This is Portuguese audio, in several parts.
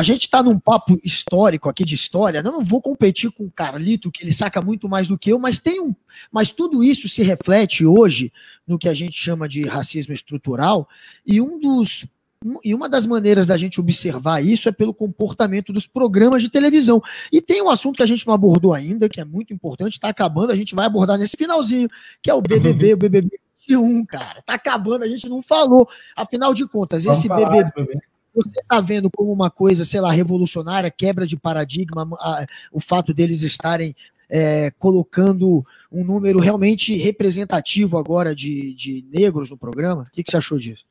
a gente está num papo histórico aqui de história. Eu não vou competir com o Carlito, que ele saca muito mais do que eu, mas tem um. Mas tudo isso se reflete hoje no que a gente chama de racismo estrutural, e um dos e uma das maneiras da gente observar isso é pelo comportamento dos programas de televisão. E tem um assunto que a gente não abordou ainda, que é muito importante, está acabando, a gente vai abordar nesse finalzinho, que é o BBB, o BBB 21, cara. Está acabando, a gente não falou. Afinal de contas, Vamos esse BBB, você está vendo como uma coisa, sei lá, revolucionária, quebra de paradigma, a, o fato deles estarem é, colocando um número realmente representativo agora de, de negros no programa? O que, que você achou disso?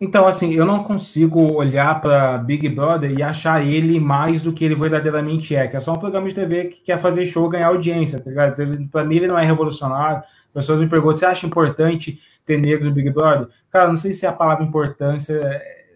Então, assim, eu não consigo olhar para Big Brother e achar ele mais do que ele verdadeiramente é, que é só um programa de TV que quer fazer show ganhar audiência, tá ligado? Para mim, ele não é revolucionário. As pessoas me perguntam: você acha importante ter negros no Big Brother? Cara, não sei se a palavra importância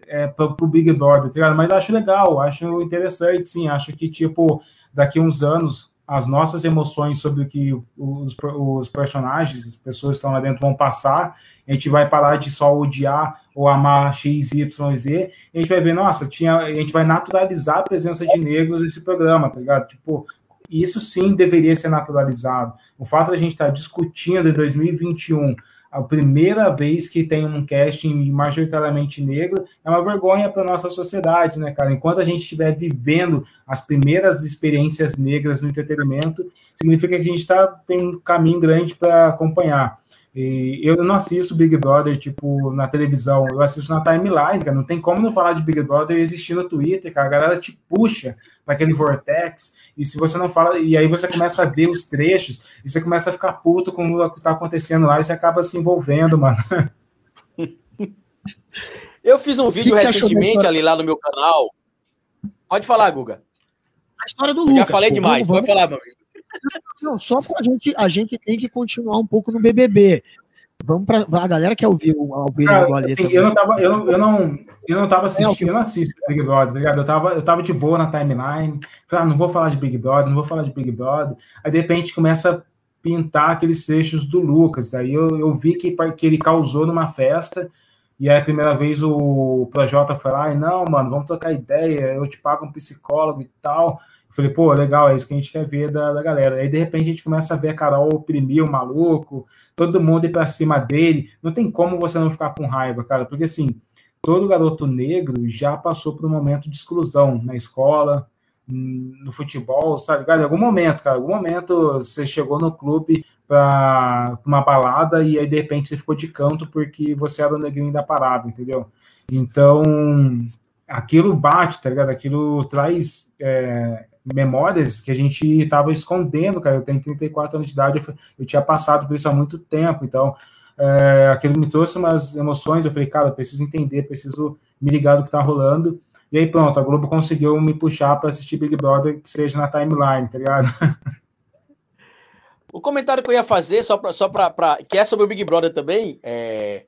é, para o Big Brother, tá? Mas acho legal, acho interessante, sim. Acho que, tipo, daqui uns anos as nossas emoções sobre o que os, os personagens, as pessoas que estão lá dentro vão passar, a gente vai parar de só odiar ou amar X, Y, Z, a gente vai ver, nossa, tinha, a gente vai naturalizar a presença de negros nesse programa, tá ligado? Tipo, isso sim deveria ser naturalizado. O fato de a gente estar discutindo em 2021 a primeira vez que tem um casting majoritariamente negro é uma vergonha para nossa sociedade, né, cara? Enquanto a gente estiver vivendo as primeiras experiências negras no entretenimento, significa que a gente tá, tem um caminho grande para acompanhar. E eu não assisto Big Brother, tipo, na televisão, eu assisto na timeline, cara. Não tem como não falar de Big Brother existir no Twitter, cara. A galera te puxa para aquele vortex, e se você não fala, e aí você começa a ver os trechos, e você começa a ficar puto com o que tá acontecendo lá, e você acaba se envolvendo, mano. Eu fiz um vídeo que que recentemente ali lá no meu canal. Pode falar, Guga. A história do Lucas. Já falei pô, demais, vamos... pode falar, meu amigo. Não, só para a gente, a gente tem que continuar um pouco no BBB. Vamos para a galera quer ouvir o opinião do Assim, eu não tava, eu, eu não, eu não tava assistindo, é, eu não assisto Big Brother, tá ligado? Eu tava, eu tava de boa na timeline. Falei, ah, não vou falar de Big Brother, não vou falar de Big Brother. Aí de repente começa a pintar aqueles trechos do Lucas. Aí eu, eu vi que, que ele causou numa festa. E aí a primeira vez o Projota foi lá, e não, mano, vamos trocar ideia, eu te pago um psicólogo e tal. Falei, pô, legal, é isso que a gente quer ver da, da galera. Aí, de repente, a gente começa a ver a Carol oprimir o maluco, todo mundo ir pra cima dele. Não tem como você não ficar com raiva, cara, porque assim, todo garoto negro já passou por um momento de exclusão na escola, no futebol, sabe, cara? Em algum momento, cara, em algum momento você chegou no clube para uma balada e aí de repente você ficou de canto porque você era o negrinho da parada, entendeu? Então, aquilo bate, tá ligado? Aquilo traz é, memórias que a gente estava escondendo, cara. Eu tenho 34 anos de idade, eu, tinha passado por isso há muito tempo, então é, aquilo me trouxe umas emoções. Eu falei, cara, eu preciso entender, preciso me ligar do que tá rolando. E aí, pronto, a Globo conseguiu me puxar para assistir Big Brother, que seja na timeline, tá ligado? O comentário que eu ia fazer, só para. Só pra, pra, que é sobre o Big Brother também, é.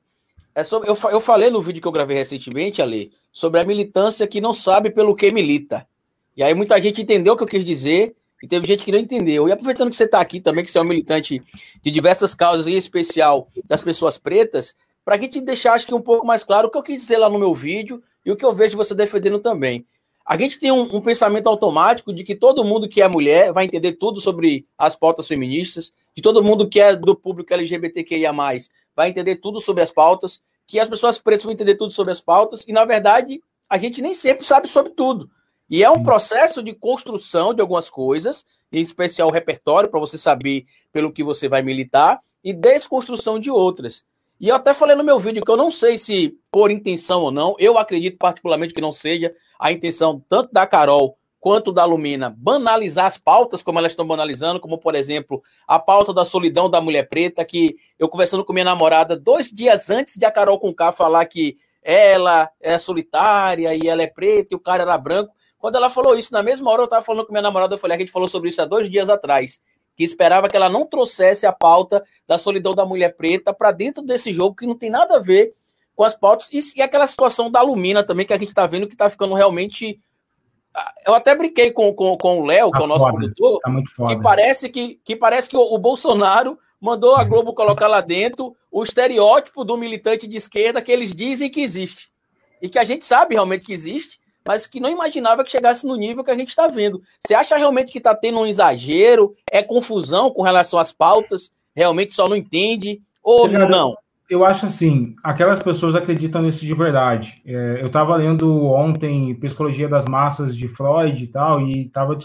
é sobre, eu, eu falei no vídeo que eu gravei recentemente, Ali, sobre a militância que não sabe pelo que milita. E aí muita gente entendeu o que eu quis dizer e teve gente que não entendeu. E aproveitando que você está aqui também, que você é um militante de diversas causas, em especial das pessoas pretas, para a gente deixar acho que um pouco mais claro o que eu quis dizer lá no meu vídeo e o que eu vejo você defendendo também. A gente tem um, um, pensamento automático de que todo mundo que é mulher vai entender tudo sobre as pautas feministas, que todo mundo que é do público LGBTQIA, vai entender tudo sobre as pautas, que as pessoas pretas vão entender tudo sobre as pautas, e na verdade a gente nem sempre sabe sobre tudo. E é um processo de construção de algumas coisas, em especial o repertório, para você saber pelo que você vai militar, e desconstrução de outras. E eu até falei no meu vídeo que eu não sei se por intenção ou não, eu acredito particularmente que não seja a intenção tanto da Carol quanto da Lumina banalizar as pautas como elas estão banalizando, como por exemplo a pauta da solidão da mulher preta, que eu conversando com minha namorada dois dias antes de a Carol com K falar que ela é solitária e ela é preta e o cara era branco, quando ela falou isso, na mesma hora eu estava falando com minha namorada, eu falei, a gente falou sobre isso há dois dias atrás, que esperava que ela não trouxesse a pauta da solidão da mulher preta para dentro desse jogo que não tem nada a ver com as pautas. E, e aquela situação da Lumina também, que a gente está vendo que está ficando realmente. Ah, eu até brinquei com, com, com o Léo, tá que é o nosso foda, produtor, tá que parece que, que parece que o, o Bolsonaro mandou a Globo colocar lá dentro o estereótipo do militante de esquerda que eles dizem que existe. E que a gente sabe realmente que existe, mas que não imaginava que chegasse no nível que a gente está vendo. Você acha realmente que está tendo um exagero? É confusão com relação às pautas? Realmente só não entende? Ou não? Eu acho assim, aquelas pessoas acreditam nisso de verdade. É, eu estava lendo ontem Psicologia das Massas de Freud e tal, e estava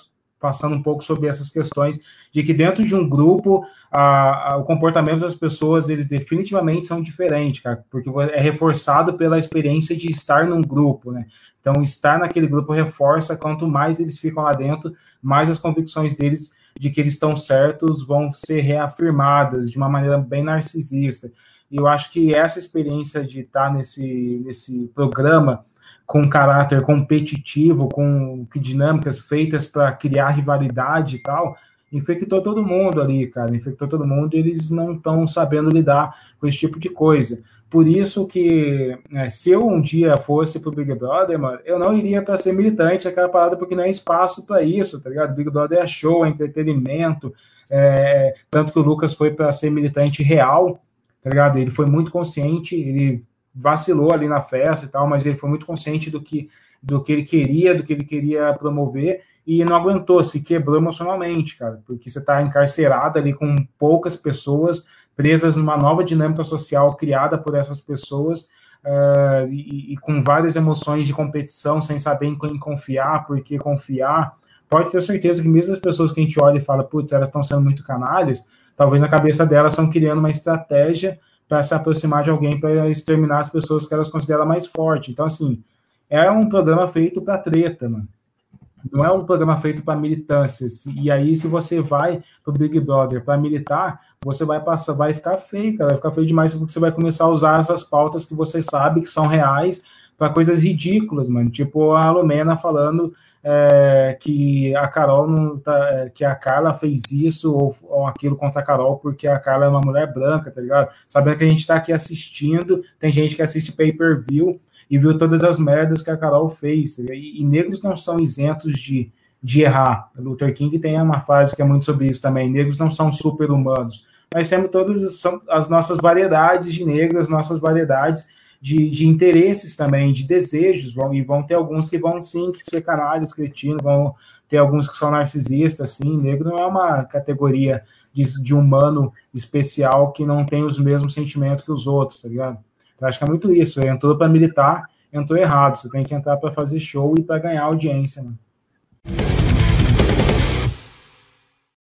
passando um pouco sobre essas questões de que dentro de um grupo a, a, o comportamento das pessoas eles definitivamente são diferentes, cara, porque é reforçado pela experiência de estar num grupo, né? Então estar naquele grupo reforça quanto mais eles ficam lá dentro, mais as convicções deles de que eles estão certos vão ser reafirmadas de uma maneira bem narcisista. E eu acho que essa experiência de estar nesse, nesse programa com caráter competitivo, com dinâmicas feitas para criar rivalidade e tal, infectou todo mundo ali, cara, infectou todo mundo e eles não estão sabendo lidar com esse tipo de coisa. Por isso que, né, se eu um dia fosse pro Big Brother, mano, eu não iria para ser militante, aquela parada, porque não é espaço para isso, tá ligado? Big Brother é show, é entretenimento, é, tanto que o Lucas foi para ser militante real, tá ligado? Ele foi muito consciente, ele vacilou ali na festa e tal, mas ele foi muito consciente do que, do que ele queria, do que ele queria promover, e não aguentou, se quebrou emocionalmente, cara, porque você está encarcerado ali com poucas pessoas, presas numa nova dinâmica social criada por essas pessoas, uh, e, e, com várias emoções de competição, sem saber em quem confiar, porque confiar. Pode ter certeza que mesmo as pessoas que a gente olha e fala, putz, elas estão sendo muito canalhas, talvez na cabeça delas estão criando uma estratégia para se aproximar de alguém para exterminar as pessoas que elas consideram mais fortes. Então, assim, é um programa feito para treta, mano. Não é um programa feito para militância. E aí, se você vai para o Big Brother para militar, você vai passar, vai ficar feio, cara. Vai ficar feio demais porque você vai começar a usar essas pautas que você sabe que são reais para coisas ridículas, mano. Tipo a Lumena falando é, que a Carol não tá, é, que a Carla fez isso ou, ou, aquilo contra a Carol porque a Carla é uma mulher branca, tá ligado? Sabendo que a gente está aqui assistindo, tem gente que assiste pay-per-view e viu todas as merdas que a Carol fez. Tá e, e, negros não são isentos de, de errar. Luther King tem uma frase que é muito sobre isso também. Negros não são super-humanos. Nós temos todas são as nossas variedades de negros, nossas variedades de, de interesses também, de desejos, vão, e vão ter alguns que vão sim que ser canalhas, cretinos, vão ter alguns que são narcisistas, assim, negro não é uma categoria de, de humano especial que não tem os mesmos sentimentos que os outros, tá ligado? Então, acho que é muito isso, entrou para militar, entrou errado, você tem que entrar para fazer show e para ganhar audiência, né?